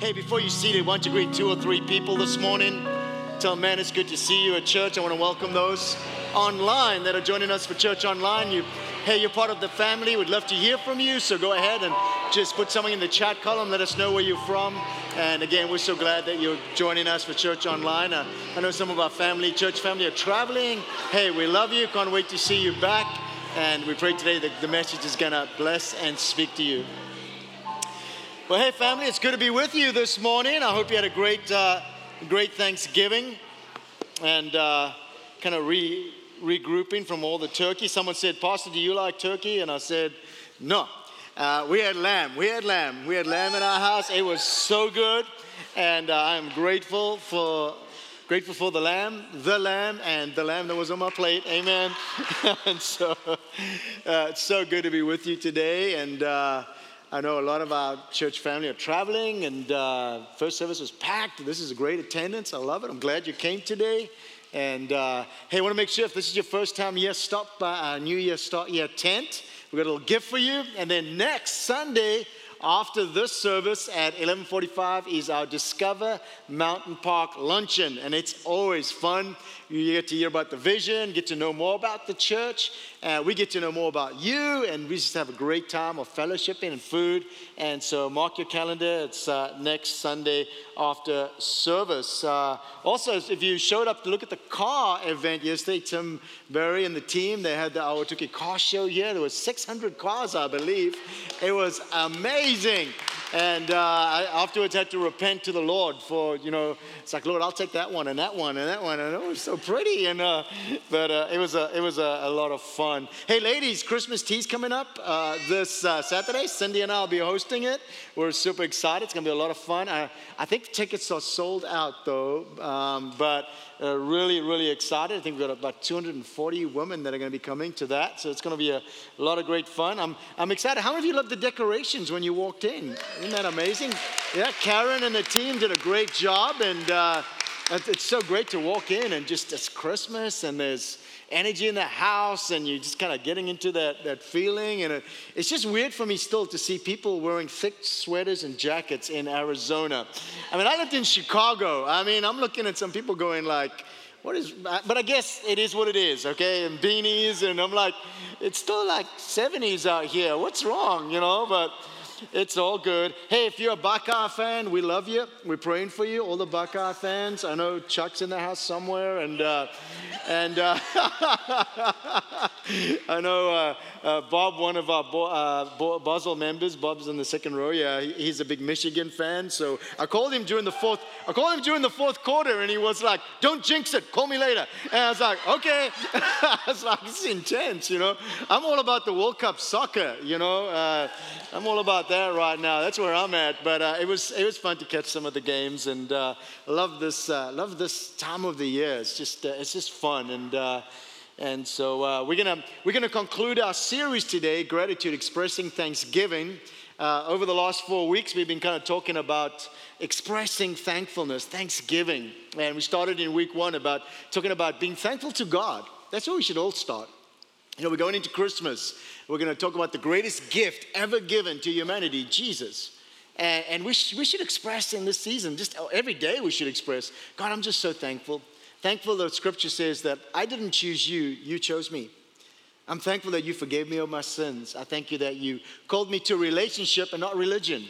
Hey, before you seated, why don't you greet two or three people this morning? Tell them, man, it's good to see you at church. I want to welcome those online that are joining us for church online. You, hey, you're part of the family. We'd love to hear from you. So go ahead and just put something in the chat column. Let us know where you're from. And again, we're so glad that you're joining us for church online. Uh, I know some of our family, church family, are traveling. Hey, we love you. Can't wait to see you back. And we pray today that the message is going to bless and speak to you. Well, hey, family, it's good to be with you this morning. I hope you had a great. Uh, great Thanksgiving and uh, kind of re, regrouping from all the turkey. Someone said, Pastor, do you like turkey? And I said, no. Uh, we had lamb. We had lamb. We had lamb in our house. It was so good. And uh, I'm grateful for grateful for the lamb, the lamb, and the lamb that was on my plate. Amen. and so uh, it's so good to be with you today. And uh, I know a lot of our church family are traveling, and uh, first service was packed. This is a great attendance. I love it. I'm glad you came today. And uh, hey, I want to make sure if this is your first time here, stop by our New Year Start Year tent. We've got a little gift for you. And then next Sunday, after this service at 11:45 is our Discover Mountain Park luncheon, and it's always fun. You get to hear about the vision, get to know more about the church, uh, we get to know more about you, and we just have a great time of fellowshipping and food. And so, mark your calendar. It's uh, next Sunday after service. Uh, also, if you showed up to look at the car event yesterday, Tim Berry and the team they had the Ahwatukee car show here. There were 600 cars, I believe. It was amazing amazing. And uh, I afterwards had to repent to the Lord for, you know, it's like, Lord, I'll take that one and that one and that one. And it was so pretty. And, uh, but uh, it was, a, it was a, a, lot of fun. Hey, ladies, Christmas tea's coming up uh, this uh, Saturday. Cindy and I will be hosting it. We're super excited. It's going to be a lot of fun. I, I think tickets are sold out, though. Um, but uh, really, really excited. I think we've got about 240 women that are going to be coming to that. So it's going to be a, a, lot of great fun. I'm, I'm excited. How many of you loved the decorations when you walked in? Isn't that amazing? Yeah, Karen and the team did a great job. And uh, it's so great to walk in and just it's Christmas and there's energy in the house and you're just kind of getting into that, that feeling. And it, it's just weird for me still to see people wearing thick sweaters and jackets in Arizona. I mean, I lived in Chicago. I mean, I'm looking at some people going like, what is, but I guess it is what it is, okay? And beanies, and I'm like, it's still like 70s out here. What's wrong, you know? But it's all good. Hey, if you're a Buckeye fan, we love you. We're praying for you, all the Buckeye fans. I know Chuck's in the house somewhere, and uh, and uh, I know uh, uh, Bob, one of our Bo- uh, Basel members. Bob's in the second row. Yeah, he's a big Michigan fan. So I called him during the fourth. I called him during the fourth quarter, and he was like, "Don't jinx it. Call me later." And I was like, "Okay." I was like, "This is intense," you know. I'm all about the World Cup soccer, you know. Uh, I'm all about that right now. That's where I'm at. But uh, it was it was fun to catch some of the games, and love this love this time of the year. It's just it's just fun, and uh, and so uh, we're gonna we're gonna conclude our series today, gratitude, expressing thanksgiving. over the last four weeks, we've been kind of talking about expressing thankfulness, thanksgiving, and we started in week one about talking about being thankful to God. That's where we should all start. You know, we're going into Christmas. We're going to talk about the greatest gift ever given to humanity, Jesus. And, and we, sh- we should express in this season, just every day we should express, God, I'm just so thankful. Thankful that scripture says that I didn't choose you, you chose me. I'm thankful that you forgave me of my sins. I thank you that you called me to relationship and not religion.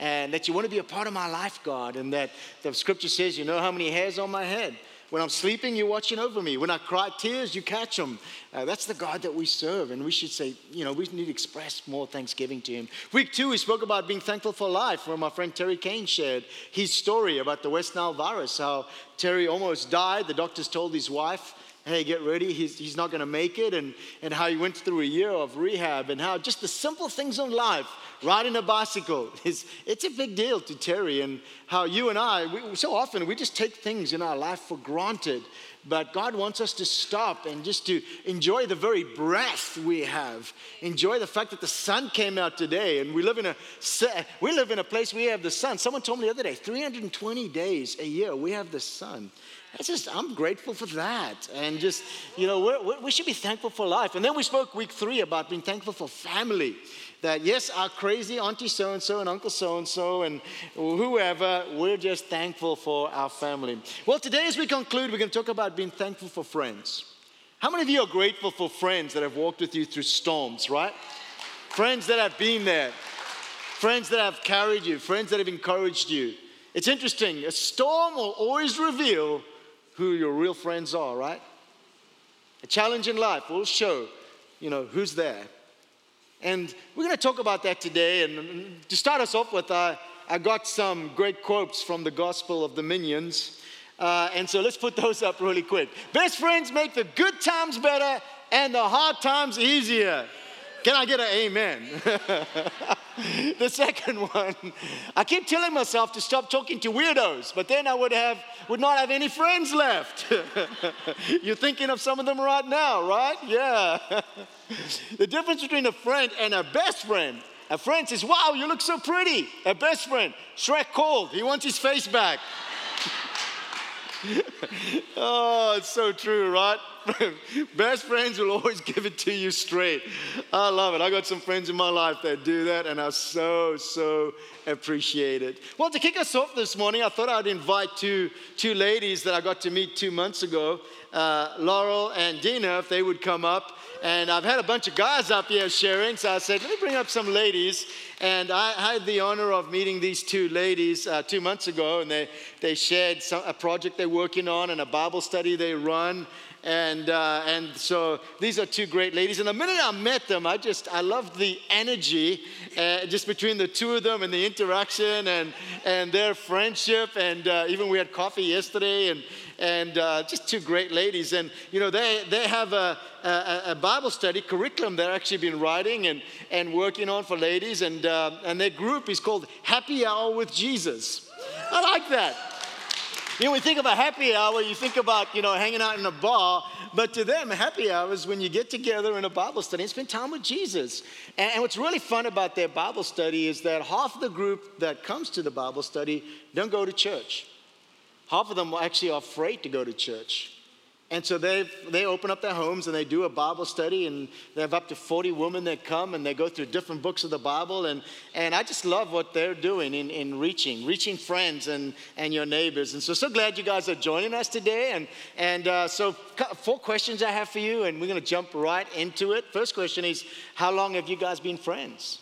And that you want to be a part of my life, God. And that the scripture says, you know how many hairs on my head. When I'm sleeping, you're watching over me. When I cry tears, you catch them. Uh, that's the God that we serve. And we should say, you know, we need to express more thanksgiving to Him. Week two, we spoke about being thankful for life, where my friend Terry Kane shared his story about the West Nile virus, how Terry almost died. The doctors told his wife, hey, get ready, he's, he's not going to make it, and, and how he went through a year of rehab, and how just the simple things in life, riding a bicycle, is, it's a big deal to Terry, and how you and I, we, so often we just take things in our life for granted, but God wants us to stop and just to enjoy the very breath we have. Enjoy the fact that the sun came out today, and we live in a we live in a place we have the sun. Someone told me the other day, 320 days a year we have the sun. That's just, I'm grateful for that. And just, you know, we should be thankful for life. And then we spoke week three about being thankful for family. that yes, our crazy auntie so and so and uncle so and so and whoever, we're just thankful for our family. Well, today, as we conclude, we're going to talk about being thankful for friends. How many of you are grateful for friends that have walked with you through storms, right? Friends that have been there, friends that have carried you, friends that have encouraged you. It's interesting, a storm will always reveal who your real friends are, right? A challenge in life will show, you know, who's there. And we're going to talk about that today. And to start us off with, I, I got some great quotes from the Gospel of the Minions. Uh, and so let's put those up really quick. Best friends make the good times better and the hard times easier. Can I get an amen? the second one, I keep telling myself to stop talking to weirdos, but then I would have would not have any friends left. You're thinking of some of them right now, right? Yeah. the difference between a friend and a best friend. A friend says, Wow, you look so pretty. A best friend, Shrek called. He wants his face back. oh, it's so true, right? Best friends will always give it to you straight. I love it. I got some friends in my life that do that, and I so, so appreciate it. Well, to kick us off this morning, I thought I'd invite two, two ladies that I got to meet two months ago, uh, Laurel and Dina, if they would come up. And I've had a bunch of guys up here sharing, so I said, let me bring up some ladies. And I had the honor of meeting these two ladies uh, two months ago, and they, they shared some, a project they're working on and a Bible study they run. And, uh, and so these are two great ladies. And the minute I met them, I just, I loved the energy uh, just between the two of them and the interaction and, and their friendship. And uh, even we had coffee yesterday and, and uh, just two great ladies. And, you know, they, they have a, a, a, Bible study curriculum they've actually been writing and, and working on for ladies. And, uh, and their group is called Happy Hour with Jesus. I like that. You know, we think of a happy hour, you think about, you know, hanging out in a bar, but to them, happy hour is when you get together in a Bible study and spend time with Jesus. And, and what's really fun about their Bible study is that half of the group that comes to the Bible study don't go to church. Half of them actually are afraid to go to church. And so they they open up their homes and they do a Bible study, and they have up to 40 women that come and they go through different books of the Bible. And, and I just love what they're doing in, in reaching, reaching friends and, and your neighbors. And so, so glad you guys are joining us today. And, and uh, so, four questions I have for you, and we're going to jump right into it. First question is How long have you guys been friends?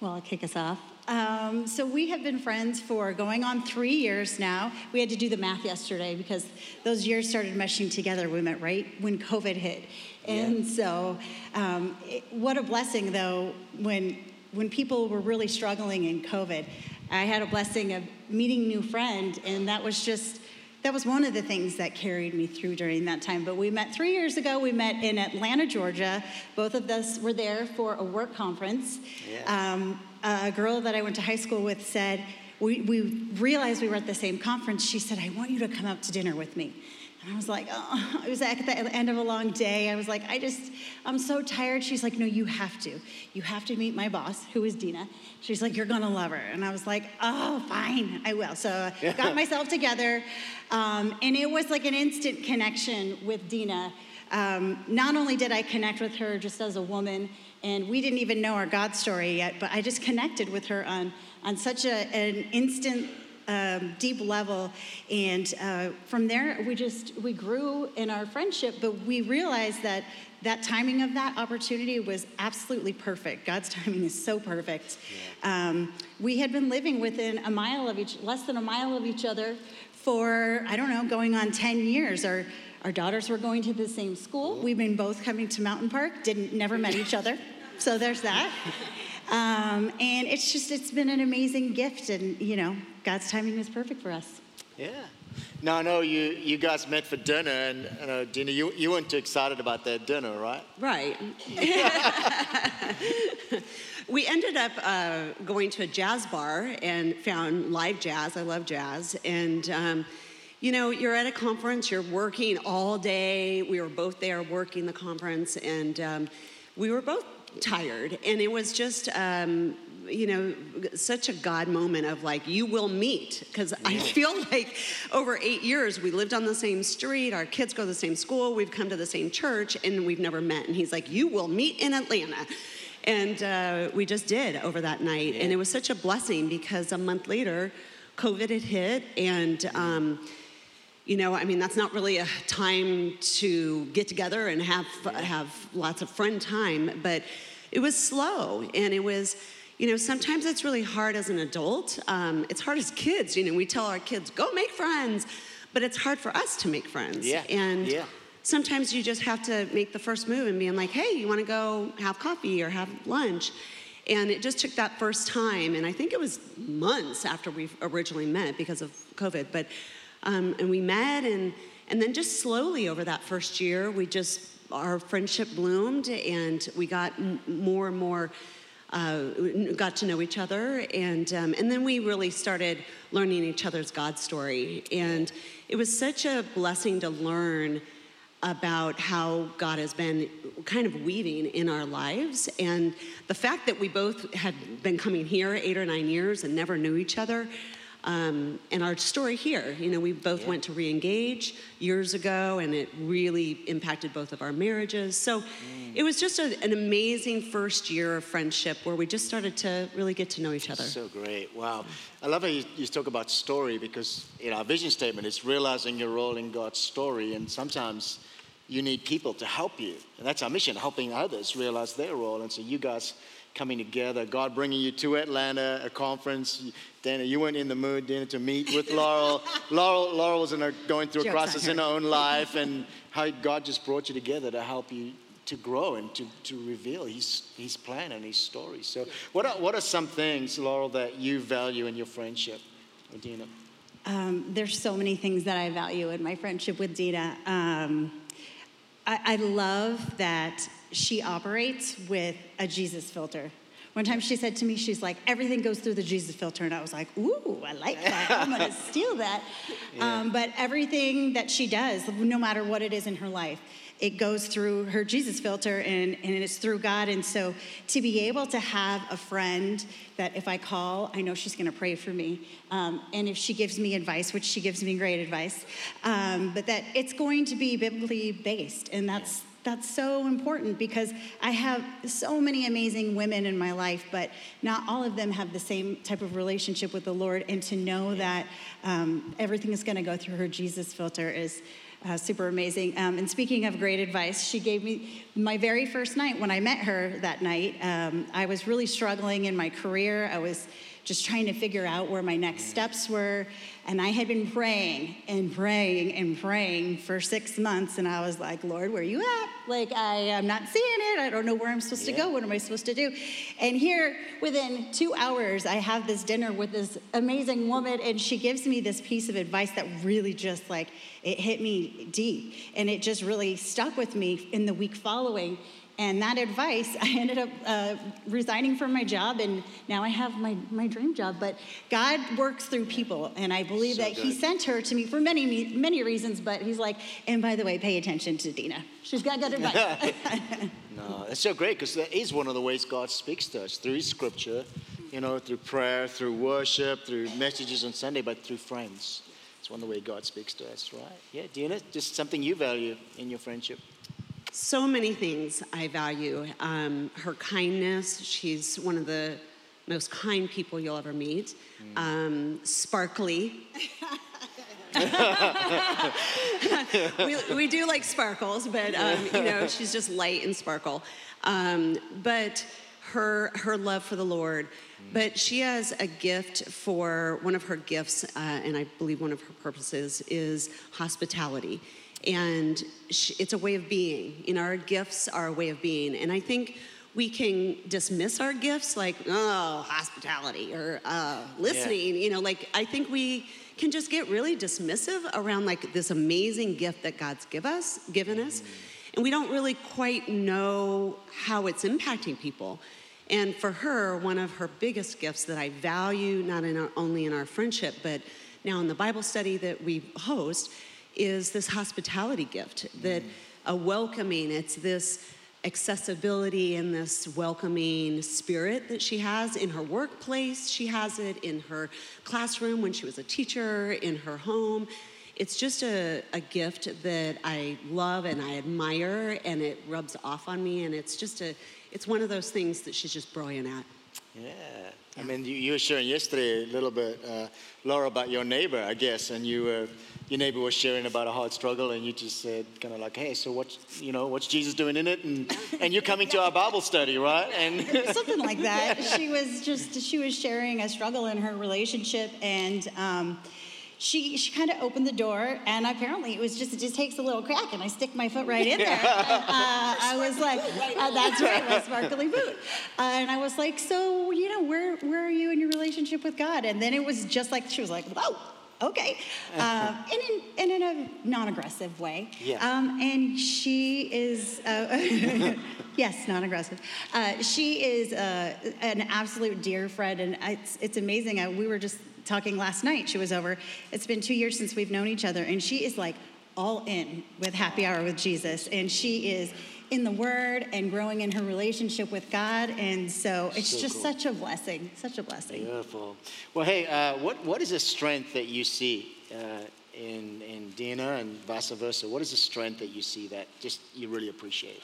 Well, I'll kick us off. Um, so we have been friends for going on three years now. We had to do the math yesterday because those years started meshing together. We met right when COVID hit, and yeah. so um, it, what a blessing though when when people were really struggling in COVID. I had a blessing of meeting new friend, and that was just that was one of the things that carried me through during that time. But we met three years ago. We met in Atlanta, Georgia. Both of us were there for a work conference. Yeah. Um, a girl that I went to high school with said, we, we realized we were at the same conference. She said, I want you to come out to dinner with me. I was like, oh, it was at the end of a long day. I was like, I just, I'm so tired. She's like, no, you have to. You have to meet my boss, who is Dina. She's like, you're gonna love her. And I was like, oh, fine, I will. So I got myself together. Um, and it was like an instant connection with Dina. Um, not only did I connect with her just as a woman, and we didn't even know our God story yet, but I just connected with her on, on such a, an instant, um, deep level. And uh, from there, we just, we grew in our friendship, but we realized that that timing of that opportunity was absolutely perfect. God's timing is so perfect. Yeah. Um, we had been living within a mile of each, less than a mile of each other for, I don't know, going on 10 years. Our, our daughters were going to the same school. We've been both coming to Mountain Park, didn't never met each other. So there's that. Um, and it's just, it's been an amazing gift. And, you know, God's timing was perfect for us. Yeah. Now, I know you, you guys met for dinner, and uh, Dina, you, you weren't too excited about that dinner, right? Right. we ended up uh, going to a jazz bar and found live jazz. I love jazz. And, um, you know, you're at a conference, you're working all day. We were both there working the conference, and um, we were both tired. And it was just, um, you know, such a God moment of like, you will meet. Because I feel like over eight years, we lived on the same street, our kids go to the same school, we've come to the same church, and we've never met. And he's like, you will meet in Atlanta. And uh, we just did over that night. And it was such a blessing because a month later, COVID had hit. And, um, you know, I mean, that's not really a time to get together and have, have lots of friend time, but it was slow. And it was, you know, sometimes it's really hard as an adult. Um, it's hard as kids. You know, we tell our kids, go make friends, but it's hard for us to make friends. Yeah. And Yeah. sometimes you just have to make the first move and being like, hey, you want to go have coffee or have lunch? And it just took that first time, and I think it was months after we originally met because of COVID. But um, and we met, and and then just slowly over that first year, we just our friendship bloomed, and we got m- more and more uh, got to know each other, and um, and then we really started learning each other's God story, and it was such a blessing to learn about how God has been kind of weaving in our lives, and the fact that we both had been coming here eight or nine years and never knew each other. Um, and our story here, you know, we both went to re-engage years ago, and it really impacted both of our marriages. So it was just a, an amazing first year of friendship where we just started to really get to know each other. So great. Wow. I love how you, you talk about story because in our vision statement it's realizing your role in God's story. And sometimes you need people to help you. And that's our mission, helping others realize their role. And so you guys coming together, God bringing you to Atlanta, a conference. Dana, you weren't in the mood, Dana, to meet with Laurel. Laurel, Laurel was in a, going through a Joke's on crisis in her own life and how God just brought you together to help you to grow and to, to reveal his, his plan and his story. So, what are, what are some things, Laurel, that you value in your friendship with Dina? Um, there's so many things that I value in my friendship with Dina. Um, I, I love that she operates with a Jesus filter. One time she said to me, she's like, everything goes through the Jesus filter. And I was like, ooh, I like that. I'm going to steal that. Um, but everything that she does, no matter what it is in her life, it goes through her Jesus filter and, and it's through God. And so to be able to have a friend that if I call, I know she's going to pray for me. Um, and if she gives me advice, which she gives me great advice, um, but that it's going to be biblically based. And that's, that's so important because I have so many amazing women in my life, but not all of them have the same type of relationship with the Lord. And to know that um, everything is going to go through her Jesus filter is uh, super amazing. Um, and speaking of great advice, she gave me my very first night when I met her that night. Um, I was really struggling in my career. I was just trying to figure out where my next steps were. And I had been praying and praying and praying for six months. And I was like, Lord, where are you at? Like, I am not seeing it. I don't know where I'm supposed to go. What am I supposed to do? And here, within two hours, I have this dinner with this amazing woman. And she gives me this piece of advice that really just like, it hit me deep. And it just really stuck with me in the week following. And that advice, I ended up uh, resigning from my job, and now I have my, my dream job. But God works through people, and I believe So that He sent her to me for many, many reasons. But He's like, and by the way, pay attention to Dina. She's got good advice. No, it's so great because that is one of the ways God speaks to us through Scripture, you know, through prayer, through worship, through messages on Sunday, but through friends. It's one of the way God speaks to us, right? Yeah, Dina, just something you value in your friendship. So many things I value. Um, her kindness, she's one of the most kind people you'll ever meet. Um, sparkly. we, we do like sparkles, but um, you know, she's just light and sparkle. Um, but her her love for the Lord. But she has a gift for one of her gifts, uh, and I believe one of her purposes is hospitality. And it's a way of being. You know, our gifts are a way of being. And I think we can dismiss our gifts like, oh, hospitality or uh, listening. You know, like I think we can just get really dismissive around like this amazing gift that God's give us, given us, and we don't really quite know how it's impacting people. And for her, one of her biggest gifts that I value, not in our, only in our friendship, but now in the Bible study that we host, is this hospitality gift that a welcoming, it's this accessibility and this welcoming spirit that she has in her workplace. She has it in her classroom when she was a teacher, in her home. it's just a, a gift that I love and I admire, and it rubs off on me, and it's just a, it's one of those things that she's just brilliant at. Yeah. I mean, you, you were sharing yesterday a little bit, uh, Laura, about your neighbor, I guess, and you were, your neighbor was sharing about a hard struggle, and you just said, kind of like, hey, so what's, you know, what's Jesus doing in it? And, and you're coming to our Bible study, right? And something like that. She was just, she was sharing a struggle in her relationship, and um, she, she kind of opened the door, and apparently it was just, it just takes a little crack, and I stick my foot right in there. And, uh, I was like, uh, that's right, my sparkly boot. Uh, and I was like, so, you know, where, where are you in your relationship with God? And then it was just like, she was like, whoa okay, uh, and, in, and in a non-aggressive way. Yeah. Um, and she is, uh, yes, non-aggressive. Uh, she is uh, an absolute dear friend, and it's, it's amazing. I, we were just talking last night. She was over. It's been two years since we've known each other, and she is like all in with Happy Hour with Jesus, and she is in the Word and growing in her relationship with God. And so it's So just cool. such a blessing, such a blessing. Beautiful. Well, hey, uh, what, what is the strength that you see uh, in, in Dina and vice versa? What is the strength that you see that just you really appreciate?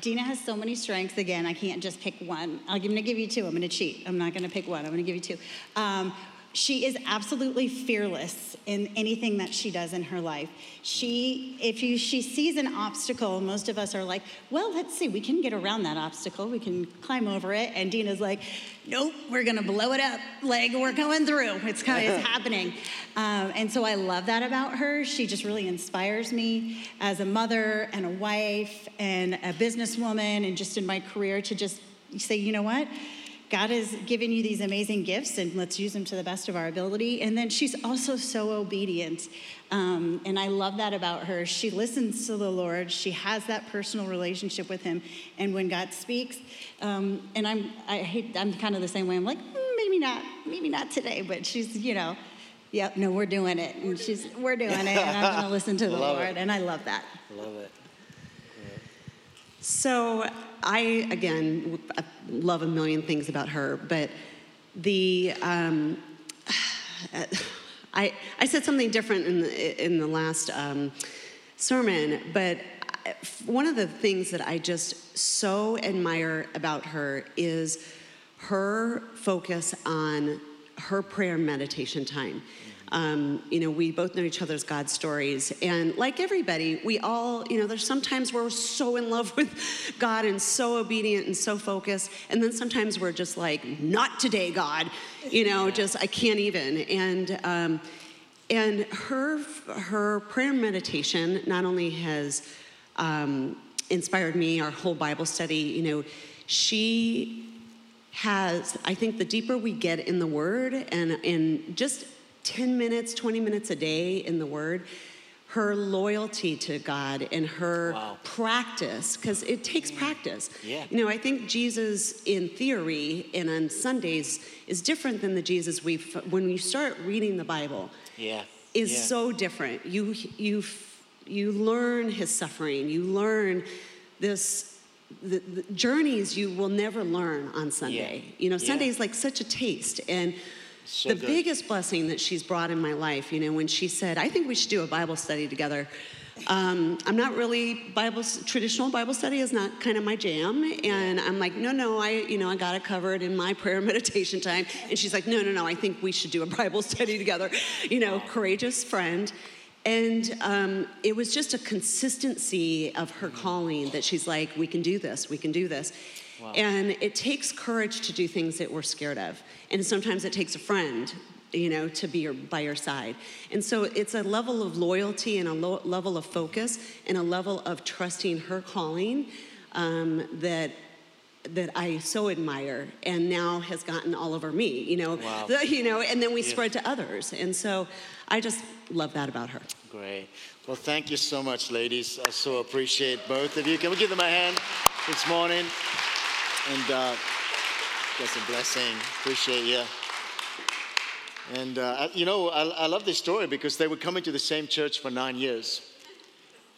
Dina has so many strengths. Again, I can't just pick one. I'm going to give you two. I'm going to cheat. I'm not going to pick one. I'm going to give you two. Um, she is absolutely fearless in anything that she does in her life. She, if you, she sees an obstacle, most of us are like, well, let's see, we can get around that obstacle. We can climb over it. And Dina's like, nope, we're to blow it up. Like, we're going through. It's, kind of, it's happening. Um, and so I love that about her. She just really inspires me as a mother and a wife and a businesswoman and just in my career to just say, you know what? God has given you these amazing gifts, and let's use them to the best of our ability. And then she's also so obedient. Um, and I love that about her. She listens to the Lord, she has that personal relationship with Him. And when God speaks, um, and I'm, I hate, I'm kind of the same way. I'm like, "Mm, maybe not, maybe not today, but she's, you know, yep, no, we're doing it. And she's, we're doing it, and I'm going to listen to the Love it. Lord. And I love that. Love it. So I again I love a million things about her, but the um, I I said something different in the, in the last um, sermon, but one of the things that I just so admire about her is her focus on her prayer meditation time. Um, you know, we both know each other's God stories. And like everybody, we all, you know, there's sometimes we're so in love with God and so obedient and so focused. And then sometimes we're just like, not today, God. You know, just, I can't even. And, um, and her, her prayer meditation not only has um, inspired me, our whole Bible study, you know, she has, I think the deeper we get in the Word and in just 10 minutes, 20 minutes a day in the Word, her loyalty to God and her Wow. practice, because it takes practice. Yeah. You know, I think Jesus in theory and on Sundays is different than the Jesus we, when you start reading the Bible, Yeah. is yeah. so different. You you you learn his suffering. You learn this the, the journeys you will never learn on Sunday. Yeah. You know, Yeah. Sunday is like such a taste and. So the good. biggest blessing that she's brought in my life, you know, when she said, "I think we should do a Bible study together." Um, I'm not really Bible traditional Bible study is not kind of my jam, and I'm like, no, no, I you know I got it covered in my prayer and meditation time, and she's like, no, no, no, I think we should do a Bible study together, you know, courageous friend, and um, it was just a consistency of her calling that she's like, we can do this, we can do this, and it takes courage to do things that we're scared of, and sometimes it takes a friend you know, to be your, by your side. And so it's a level of loyalty and a lo- level of focus and a level of trusting her calling um, that that I so admire and now has gotten all over me, you know, Wow. the- you know, and then we Yeah. spread to others. And so I just love that about her. Great. Well, thank you so much, ladies. I so appreciate both of you. Can we give them a hand this morning? And uh, that's a blessing. Appreciate you. And uh, you know, I, I love this story because they were coming to the same church for nine years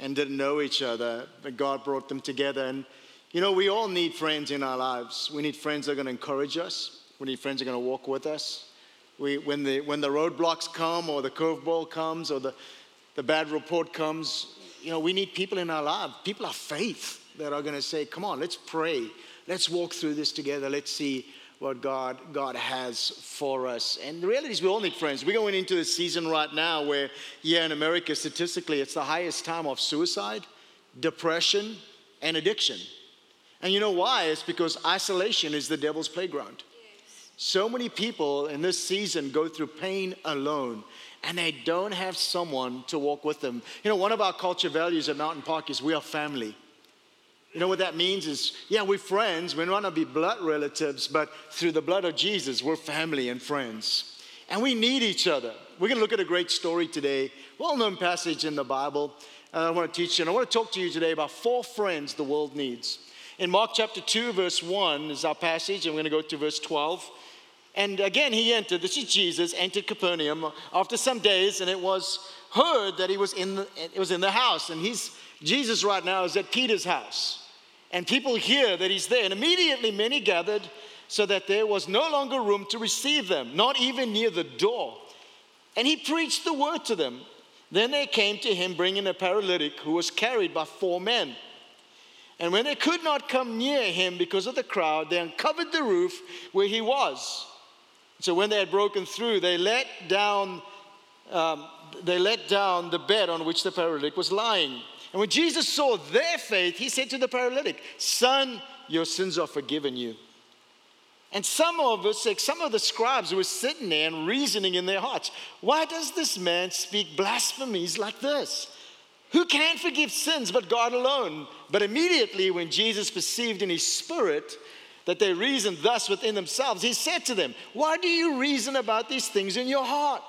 and didn't know each other, but God brought them together. And you know, we all need friends in our lives. We need friends that are going to encourage us. We need friends that are going to walk with us. We, when the when the roadblocks come or the curveball comes or the the bad report comes, you know, we need people in our life, people of faith that are going to say, come on, let's pray. Let's walk through this together. Let's see what God, God has for us. And the reality is, we all need friends. We're going into a season right now where, yeah, in America, statistically, it's the highest time of suicide, depression, and addiction. And you know why? It's because isolation is the devil's playground. So many people in this season go through pain alone and they don't have someone to walk with them. You know, one of our culture values at Mountain Park is we are family. You know what that means is, yeah, we're friends. We don't want to be blood relatives, but through the blood of Jesus, we're family and friends. And we need each other. We're going to look at a great story today, well known passage in the Bible. Uh, I want to teach you, and I want to talk to you today about four friends the world needs. In Mark chapter 2, verse 1 is our passage, and we're going to go to verse 12. And again, he entered, this is Jesus, entered Capernaum after some days, and it was heard that he was in the, it was in the house. And he's, Jesus right now is at Peter's house. And people hear that he's there. And immediately many gathered so that there was no longer room to receive them, not even near the door. And he preached the word to them. Then they came to him bringing a paralytic who was carried by four men. And when they could not come near him because of the crowd, they uncovered the roof where he was. So when they had broken through, they let down, um, they let down the bed on which the paralytic was lying. And when Jesus saw their faith, he said to the paralytic, Son, your sins are forgiven you. And some of us, like some of the scribes were sitting there and reasoning in their hearts, why does this man speak blasphemies like this? Who can forgive sins but God alone? But immediately, when Jesus perceived in his spirit that they reasoned thus within themselves, he said to them, Why do you reason about these things in your heart?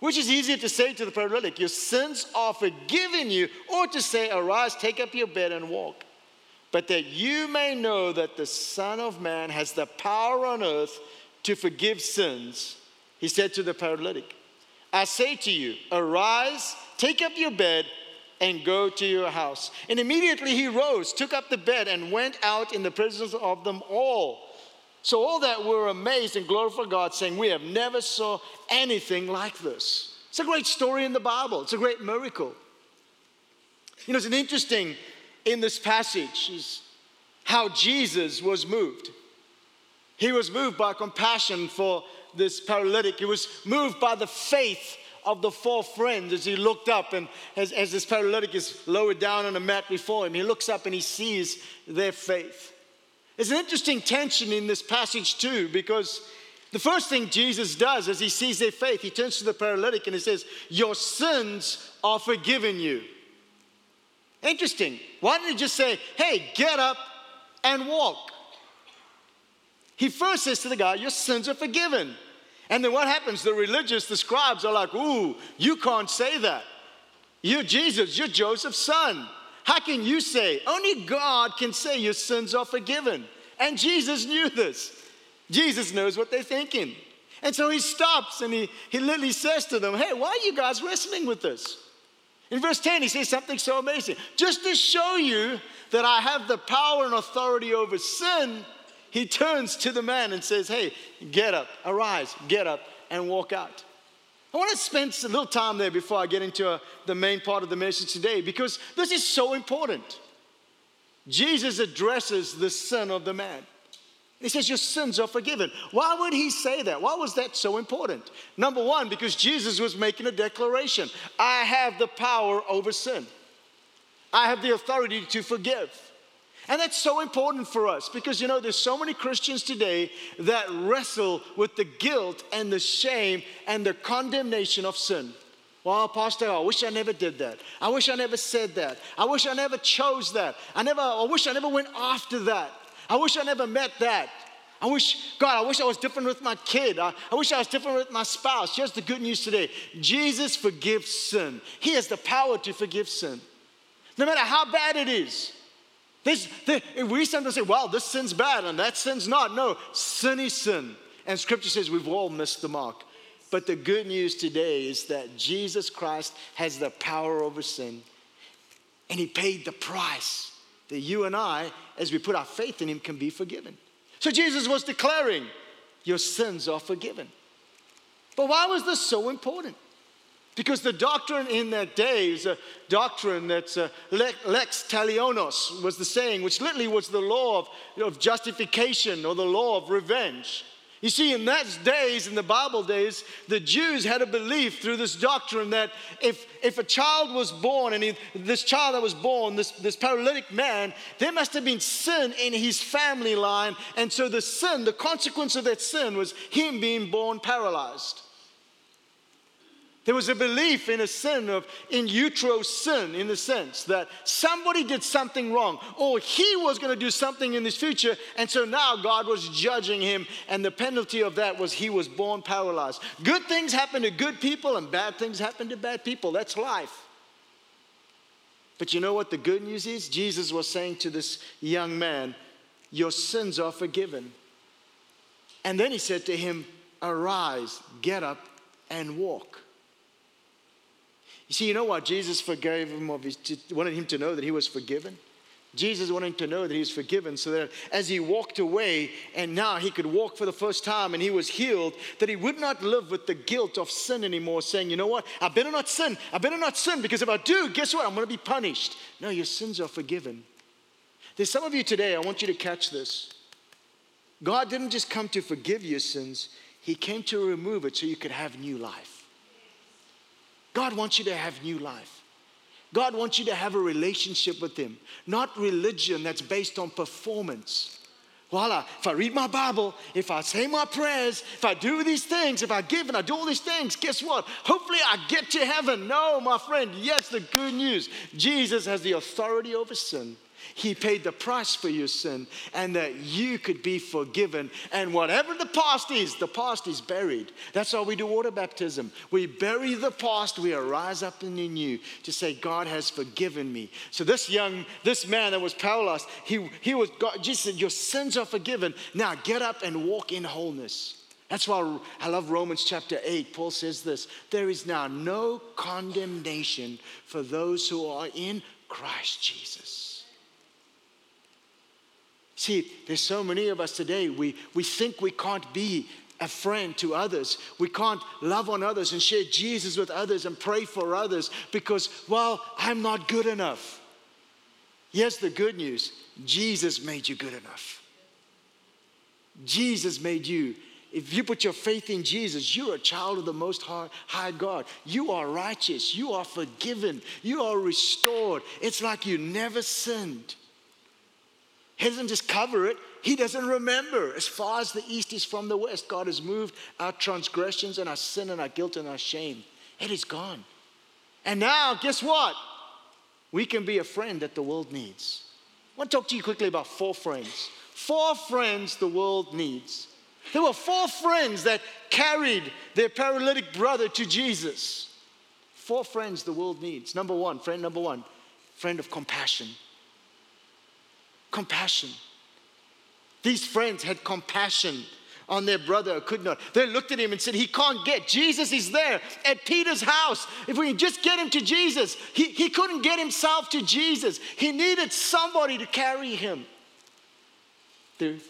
Which is easier to say to the paralytic, Your sins are forgiven you, or to say, Arise, take up your bed and walk. But that you may know that the Son of Man has the power on earth to forgive sins, he said to the paralytic, I say to you, Arise, take up your bed, and go to your house. And immediately he rose, took up the bed, and went out in the presence of them all. So all that were amazed and glorified God, saying, We have never saw anything like this. It's a great story in the Bible. It's a great miracle. You know, it's an interesting in this passage is how Jesus was moved. He was moved by compassion for this paralytic. He was moved by the faith of the four friends as he looked up and as, as this paralytic is lowered down on a mat before him, he looks up and he sees their faith. There's an interesting tension in this passage, too, because the first thing Jesus does as he sees their faith, he turns to the paralytic and he says, Your sins are forgiven you. Interesting. Why didn't he just say, Hey, get up and walk? He first says to the guy, Your sins are forgiven. And then what happens? The religious, the scribes are like, Ooh, you can't say that. You're Jesus, you're Joseph's son. How can you say? Only God can say your sins are forgiven. And Jesus knew this. Jesus knows what they're thinking. And so he stops and he, he literally says to them, Hey, why are you guys wrestling with this? In verse 10, he says something so amazing. Just to show you that I have the power and authority over sin, he turns to the man and says, Hey, get up, arise, get up, and walk out. I want to spend a little time there before I get into uh, the main part of the message today because this is so important. Jesus addresses the sin of the man. He says, Your sins are forgiven. Why would he say that? Why was that so important? Number one, because Jesus was making a declaration I have the power over sin, I have the authority to forgive. And that's so important for us because you know, there's so many Christians today that wrestle with the guilt and the shame and the condemnation of sin. Well, Pastor, I wish I never did that. I wish I never said that. I wish I never chose that. I never, I wish I never went after that. I wish I never met that. I wish, God, I wish I was different with my kid. I, I wish I was different with my spouse. Here's the good news today Jesus forgives sin, He has the power to forgive sin. No matter how bad it is. This, the, we sometimes say, well, this sin's bad and that sin's not. No, sin is sin. And scripture says we've all missed the mark. But the good news today is that Jesus Christ has the power over sin. And he paid the price that you and I, as we put our faith in him, can be forgiven. So Jesus was declaring, Your sins are forgiven. But why was this so important? Because the doctrine in that day is a doctrine that's uh, lex talionis was the saying, which literally was the law of, of justification or the law of revenge. You see, in that days, in the Bible days, the Jews had a belief through this doctrine that if, if a child was born, and he, this child that was born, this, this paralytic man, there must have been sin in his family line. And so the sin, the consequence of that sin was him being born paralyzed. There was a belief in a sin of in utero sin, in the sense that somebody did something wrong, or he was going to do something in his future, and so now God was judging him, and the penalty of that was he was born paralyzed. Good things happen to good people, and bad things happen to bad people. That's life. But you know what the good news is? Jesus was saying to this young man, Your sins are forgiven. And then he said to him, Arise, get up, and walk. You see, you know what? Jesus forgave him of his, wanted him to know that he was forgiven. Jesus wanted to know that he was forgiven so that as he walked away and now he could walk for the first time and he was healed, that he would not live with the guilt of sin anymore, saying, you know what, I better not sin. I better not sin because if I do, guess what? I'm going to be punished. No, your sins are forgiven. There's some of you today, I want you to catch this. God didn't just come to forgive your sins, He came to remove it so you could have new life. God wants you to have new life. God wants you to have a relationship with Him, not religion that's based on performance. Voila, if I read my Bible, if I say my prayers, if I do these things, if I give and I do all these things, guess what? Hopefully I get to heaven. No, my friend, yes, the good news Jesus has the authority over sin. He paid the price for your sin and that you could be forgiven. And whatever the past is, the past is buried. That's how we do water baptism. We bury the past, we arise up in the new to say, God has forgiven me. So this young, this man that was paralyzed, he, he was, God, Jesus said, Your sins are forgiven. Now get up and walk in wholeness. That's why I love Romans chapter 8. Paul says this There is now no condemnation for those who are in Christ Jesus. See, there's so many of us today, we, we think we can't be a friend to others. We can't love on others and share Jesus with others and pray for others because, well, I'm not good enough. Here's the good news Jesus made you good enough. Jesus made you. If you put your faith in Jesus, you're a child of the Most High God. You are righteous. You are forgiven. You are restored. It's like you never sinned. He doesn't just cover it, He doesn't remember. As far as the east is from the west, God has moved our transgressions and our sin and our guilt and our shame. It is gone. And now, guess what? We can be a friend that the world needs. I want to talk to you quickly about four friends. Four friends the world needs. There were four friends that carried their paralytic brother to Jesus. Four friends the world needs. Number one, friend number one, friend of compassion compassion. These friends had compassion on their brother could not. They looked at him and said, He can't get. Jesus is there at Peter's house. If we can just get him to Jesus, he, he couldn't get himself to Jesus. He needed somebody to carry him.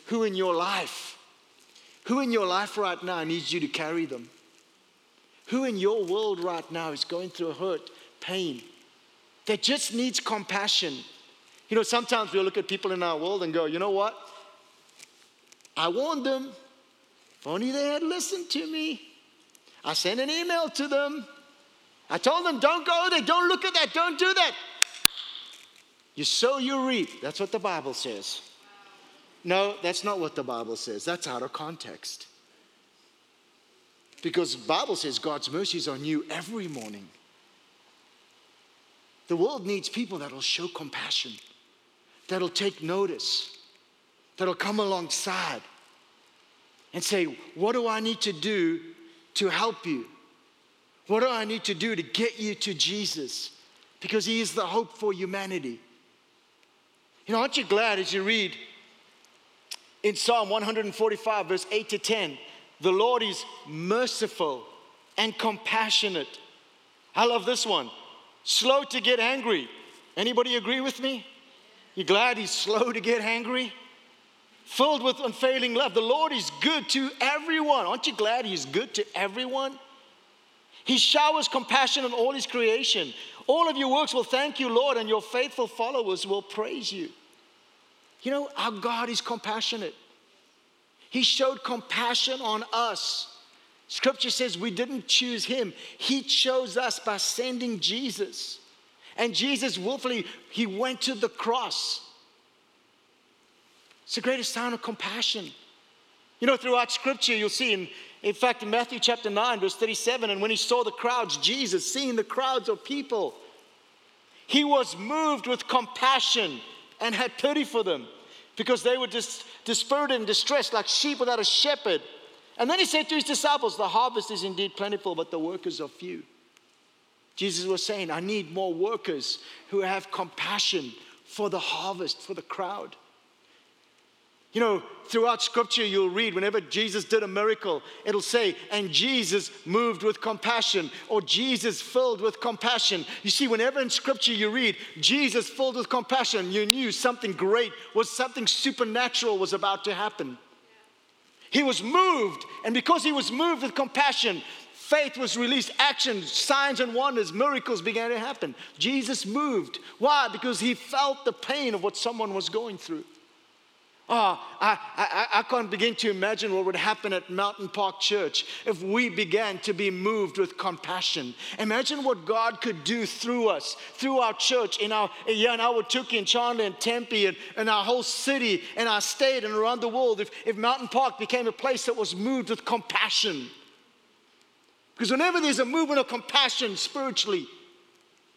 Who in your life? Who in your life right now needs you to carry them? Who in your world right now is going through hurt, pain, that just needs compassion? You know, sometimes we look at people in our world and go, you know what? I warned them. If only they had listened to me. I sent an email to them. I told them, don't go there, don't look at that, don't do that. You sow, you reap. That's what the Bible says. No, that's not what the Bible says. That's out of context. Because the Bible says God's mercies are new every morning. The world needs people that will show compassion that'll take notice, that'll come alongside and say, What do I need to do to help you? What do I need to do to get you to Jesus? Because He is the hope for humanity. You know, aren't you glad as you read in Psalm 145, verse 8 to 10, the Lord is merciful and compassionate. I love this one. Slow to get angry. Anybody agree with me? You glad he's slow to get angry? Filled with unfailing love. The Lord is good to everyone. Aren't you glad he's good to everyone? He showers compassion on all His creation. All of your works will thank you, Lord, and your faithful followers will praise you. You know, our God is compassionate. He showed compassion on us. Scripture says we didn't choose Him, He chose us by sending Jesus. And Jesus willfully, He went to the cross. It's the greatest sign of compassion. You know, throughout Scripture, you'll see in in fact, in Matthew chapter 9, verse 37, and when he saw the crowds, Jesus, seeing the crowds of people, he was moved with compassion and had pity for them because they were dis- dispirited and distressed like sheep without a shepherd. And then he said to his disciples, The harvest is indeed plentiful, but the workers are few. Jesus was saying, I need more workers who have compassion for the harvest, for the crowd. You know, throughout scripture, you'll read whenever Jesus did a miracle, it'll say, and Jesus moved with compassion, or Jesus filled with compassion. You see, whenever in scripture you read Jesus filled with compassion, you knew something great was something supernatural was about to happen. He was moved, and because he was moved with compassion, faith was released, action, signs and wonders, miracles began to happen. Jesus moved. Why? Because he felt the pain of what someone was going through. Oh, I, I, I can't begin to imagine what would happen at Mountain Park Church if we began to be moved with compassion. Imagine what God could do through us, through our church, in our yeah, in Ahwatukee and Chandler and Tempe and, and our whole city and our state and around the world if, if Mountain Park became a place that was moved with compassion. Because whenever there's a movement of compassion spiritually,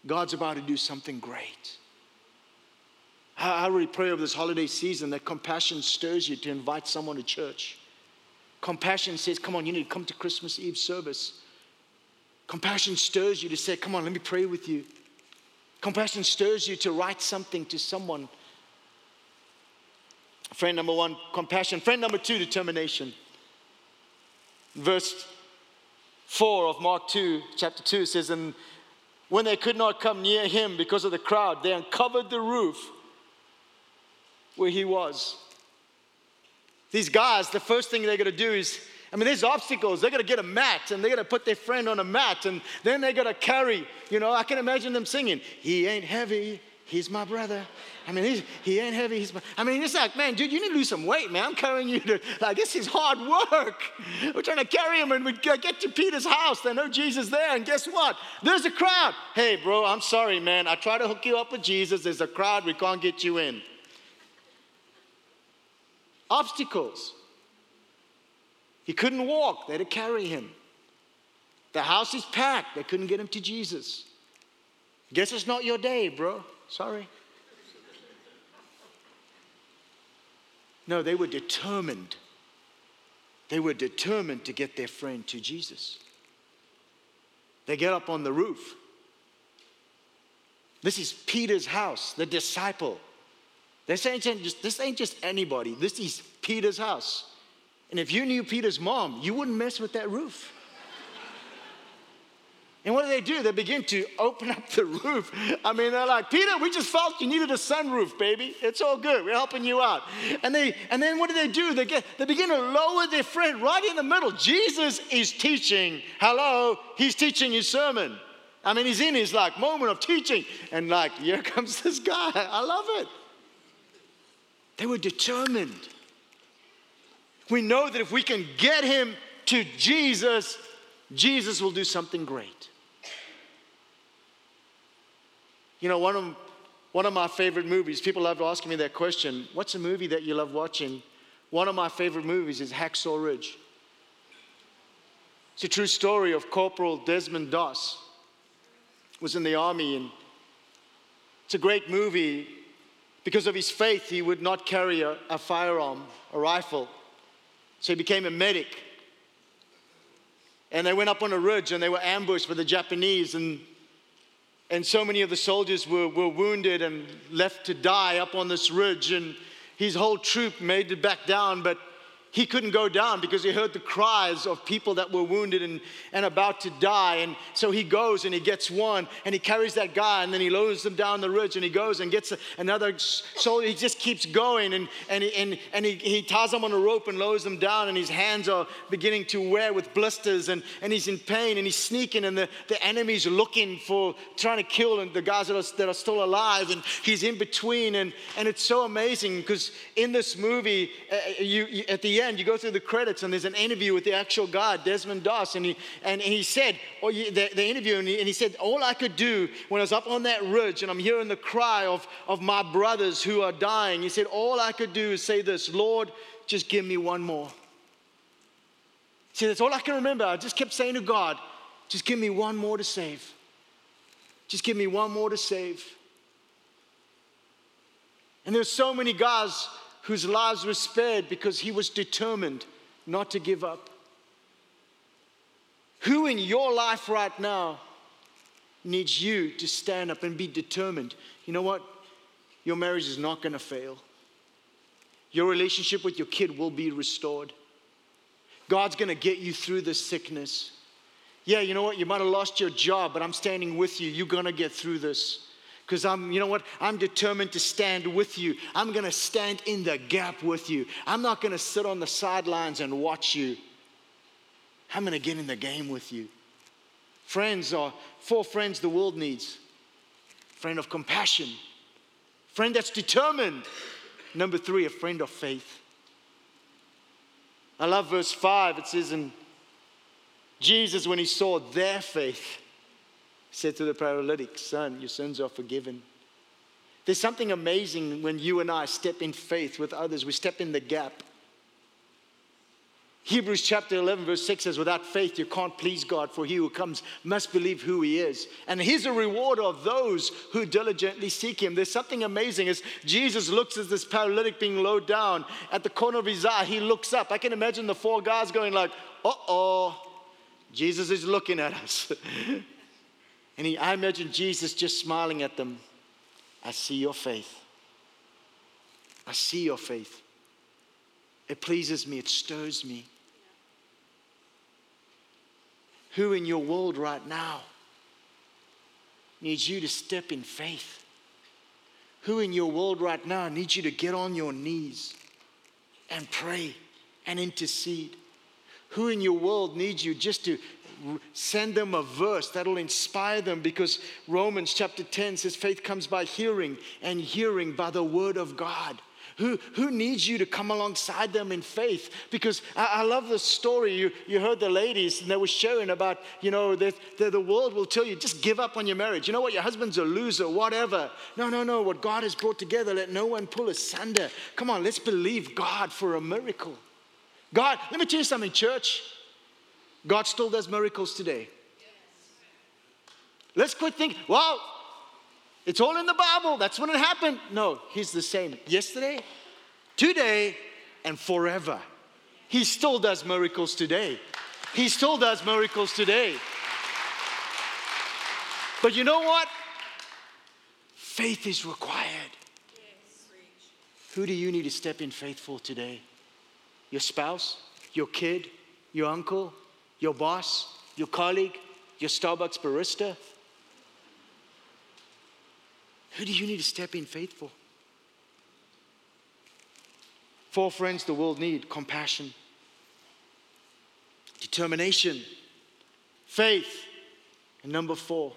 God's about to do something great. I really pray over this holiday season that compassion stirs you to invite someone to church. Compassion says, Come on, you need to come to Christmas Eve service. Compassion stirs you to say, Come on, let me pray with you. Compassion stirs you to write something to someone. Friend number one, compassion. Friend number two, determination. Verse 4 of Mark 2, chapter 2 says, And when they could not come near him because of the crowd, they uncovered the roof where he was. These guys, the first thing they're gonna do is, I mean, there's obstacles. They're gonna get a mat and they're gonna put their friend on a mat and then they're gonna carry, you know, I can imagine them singing, He ain't heavy, he's my brother. I mean, he ain't heavy, he's my, I mean, it's like, man, dude, you need to lose some weight, man. I'm carrying you to, like, this is hard work. We're trying to carry him and we get to Peter's house. They know Jesus there, and guess what? There's a crowd. Hey, bro, I'm sorry, man. I try to hook you up with Jesus. There's a crowd, we can't get you in obstacles. He couldn't walk, they had to carry him. The house is packed, they couldn't get him to Jesus. Guess it's not your day, bro. Sorry. No, they were determined. They were determined to get their friend to Jesus. They get up on the roof. This is Peter's house, the disciple. This ain't just, this ain't just anybody. This is Peter's house. And if you knew Peter's mom, you wouldn't mess with that roof. And what do they do? They begin to open up the roof. I mean, they're like, Peter, we just felt you needed a sunroof, baby. It's all good. We're helping you out. And they and then what do they do? They get they begin to lower their friend right in the middle. Jesus is teaching. Hello, he's teaching his sermon. I mean, he's in his like moment of teaching, and like, here comes this guy. I love it. They were determined. We know that if we can get him to Jesus, Jesus will do something great. You know, one of, one of my favorite movies, people love asking me that question what's a movie that you love watching? One of my favorite movies is Hacksaw Ridge. It's a true story of Corporal Desmond Doss. Was in the army and it's a great movie because of his faith, he would not carry a, a firearm, a rifle. So he became a medic. And they went up on a ridge and they were ambushed by the Japanese. And, and so many of the soldiers were, were wounded and left to die up on this ridge. And his whole troop made it back down, but he couldn't go down because he heard the cries of people that were wounded and, and about to die. And so he goes and he gets one and he carries that guy and then he lowers them down the ridge and he goes and gets another soldier. He just keeps going and, and, he, and, and he, he ties them on a rope and lowers them down and his hands are beginning to wear with blisters and, and he's in pain and he's sneaking and the, the enemy's looking for trying to kill the guys that are, that are still alive and he's in between and, and it's so amazing because in this movie, uh, you, you, at the end, you go through the credits and there's an interview with the actual guy, Desmond Doss, and he, and he said, oh, the, the interview, and he, and he said, all I could do when I was up on that ridge and I'm hearing the cry of, of my brothers who are dying, he said, all I could do is say this, Lord, just give me one more. See, that's all I can remember. I just kept saying to God, just give me one more to save. Just give me one more to save. And there's so many guys whose lives were spared because he was determined not to give up. Who in your life right now needs you to stand up and be determined? You know what? Your marriage is not going to fail. Your relationship with your kid will be restored. God's going to get you through this sickness. Yeah, you know what? You might have lost your job, but I'm standing with you. You're going to get through this because I'm, you know what? I'm determined to stand with you. I'm going to stand in the gap with you. I'm not going to sit on the sidelines and watch you. I'm going to get in the game with you. Friends are four friends the world needs friend of compassion, friend that's determined. Number three, a friend of faith. I love verse five. It says, in Jesus, when he saw their faith, said to the paralytic, Son, your sins are forgiven. There's something amazing when you and I step in faith with others, we step in the gap. Hebrews chapter 11, verse 6 says, Without faith, you can't please God, for he who comes must believe who he is. And he's a rewarder of those who diligently seek him. There's something amazing as Jesus looks at this paralytic being low down at the corner of his eye. He looks up. I can imagine the four guys going, like, uh oh, Jesus is looking at us. And he, I imagine Jesus just smiling at them. I see your faith. I see your faith. It pleases me, it stirs me. Who in your world right now needs you to step in faith? Who in your world right now needs you to get on your knees and pray and intercede? Who in your world needs you just to send them a verse that'll inspire them because Romans chapter 10 says faith comes by hearing and hearing by the word of God. Who, who needs you to come alongside them in faith? Because I, I love the story. You, you heard the ladies and they were sharing about, you know, that, that the world will tell you, just give up on your marriage. You know what? Your husband's a loser, whatever. No, no, no. What God has brought together, let no one pull asunder. Come on, let's believe God for a miracle. God, let me tell you something, church. God still does miracles today. Let's quit thinking, well, it's all in the Bible. That's when it happened. No, He's the same yesterday, today, and forever. He still does miracles today. He still does miracles today. But you know what? Faith is required. Who do you need to step in faith for today? Your spouse, your kid, your uncle, your boss, your colleague, your Starbucks barista? Who do you need to step in faithful? Four friends the world need compassion, determination, faith, and number four,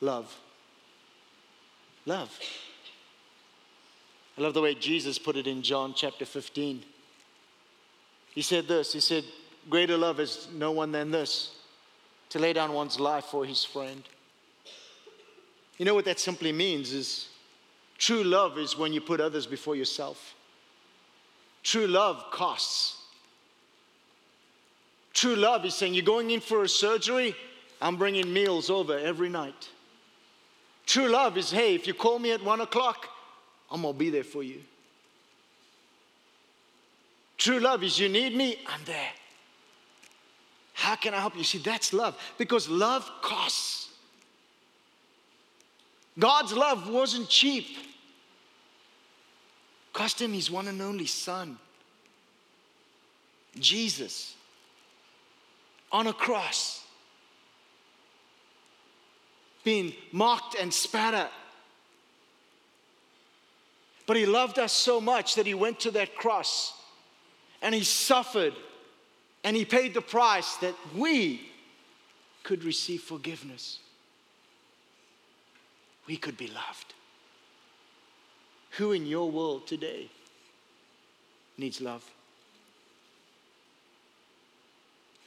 love. Love. I love the way Jesus put it in John chapter 15. He said this He said, Greater love is no one than this to lay down one's life for his friend. You know what that simply means is true love is when you put others before yourself. True love costs. True love is saying you're going in for a surgery, I'm bringing meals over every night. True love is hey, if you call me at one o'clock, I'm gonna be there for you. True love is you need me, I'm there. How can I help you? See, that's love because love costs. God's love wasn't cheap. Cost him his one and only son. Jesus on a cross, being mocked and spat at. But he loved us so much that he went to that cross and he suffered and he paid the price that we could receive forgiveness. We could be loved. Who in your world today needs love?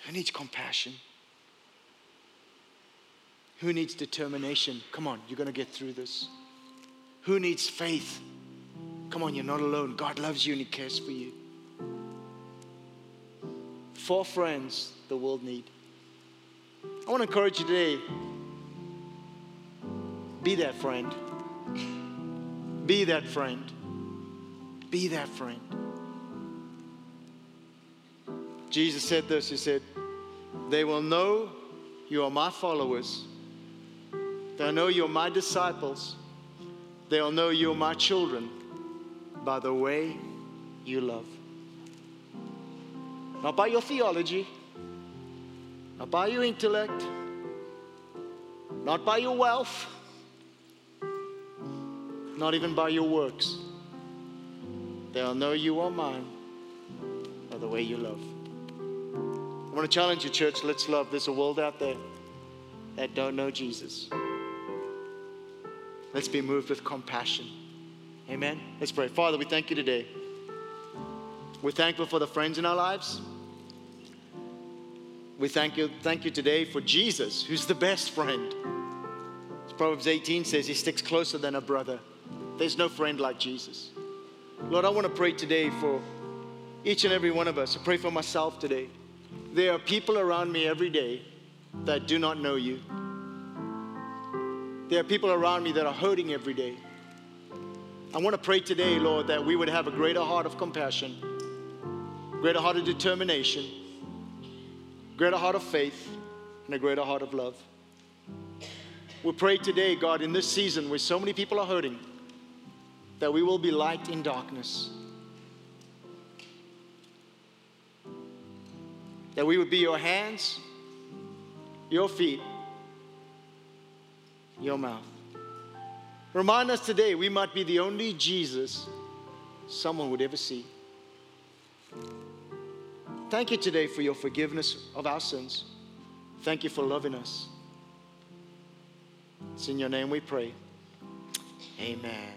Who needs compassion? Who needs determination? Come on, you're going to get through this. Who needs faith? Come on, you're not alone. God loves you and He cares for you. Four friends the world need. I want to encourage you today be that friend. Be that friend. Be that friend. Jesus said this He said, They will know you are my followers. They'll know you're my disciples. They'll know you're my children by the way you love. Not by your theology, not by your intellect, not by your wealth, not even by your works. They'll know you are mine by the way you love. I want to challenge you, church. Let's love. There's a world out there that don't know Jesus. Let's be moved with compassion. Amen. Let's pray. Father, we thank you today. We're thankful for the friends in our lives. We thank you, thank you today for Jesus, who's the best friend. Proverbs 18 says, he sticks closer than a brother. There's no friend like Jesus. Lord, I want to pray today for each and every one of us. I pray for myself today. There are people around me every day that do not know you. There are people around me that are hurting every day. I want to pray today, Lord, that we would have a greater heart of compassion, greater heart of determination, greater heart of faith, and a greater heart of love. We pray today, God, in this season where so many people are hurting, that we will be light in darkness. That we would be your hands, your feet, your mouth. Remind us today we might be the only Jesus someone would ever see. Thank you today for your forgiveness of our sins. Thank you for loving us. It's in your name we pray. Amen.